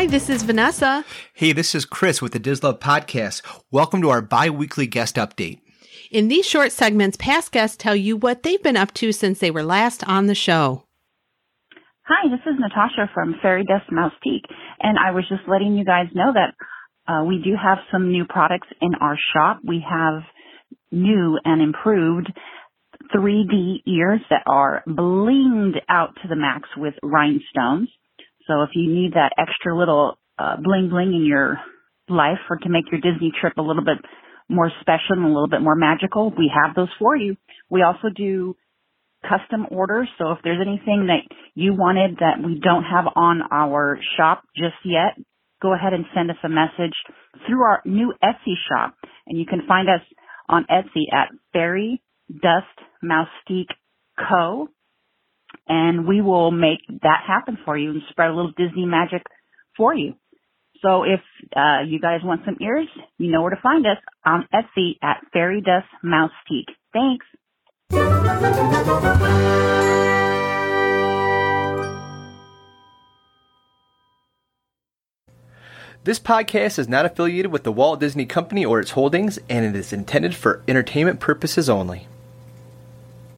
Hi, this is Vanessa. Hey, this is Kris with the Dislove Podcast. Welcome to our bi weekly guest update. In these short segments, past guests tell you what they've been up to since they were last on the show. Hi, this is Natasha from Fairy Dust Moustique, and I was just letting you guys know that uh, we do have some new products in our shop. We have new and improved 3D ears that are blinged out to the max with rhinestones. So if you need that extra little uh, bling bling in your life or to make your Disney trip a little bit more special and a little bit more magical, we have those for you. We also do custom orders. So if there's anything that you wanted that we don't have on our shop just yet, go ahead and send us a message through our new Etsy shop. And you can find us on Etsy at Fairy Dust Moustique Co and we will make that happen for you and spread a little Disney magic for you. So if uh, you guys want some ears, you know where to find us on Etsy at Fairy Dust Moustique. Thanks. This podcast is not affiliated with the Walt Disney Company or its holdings, and it is intended for entertainment purposes only.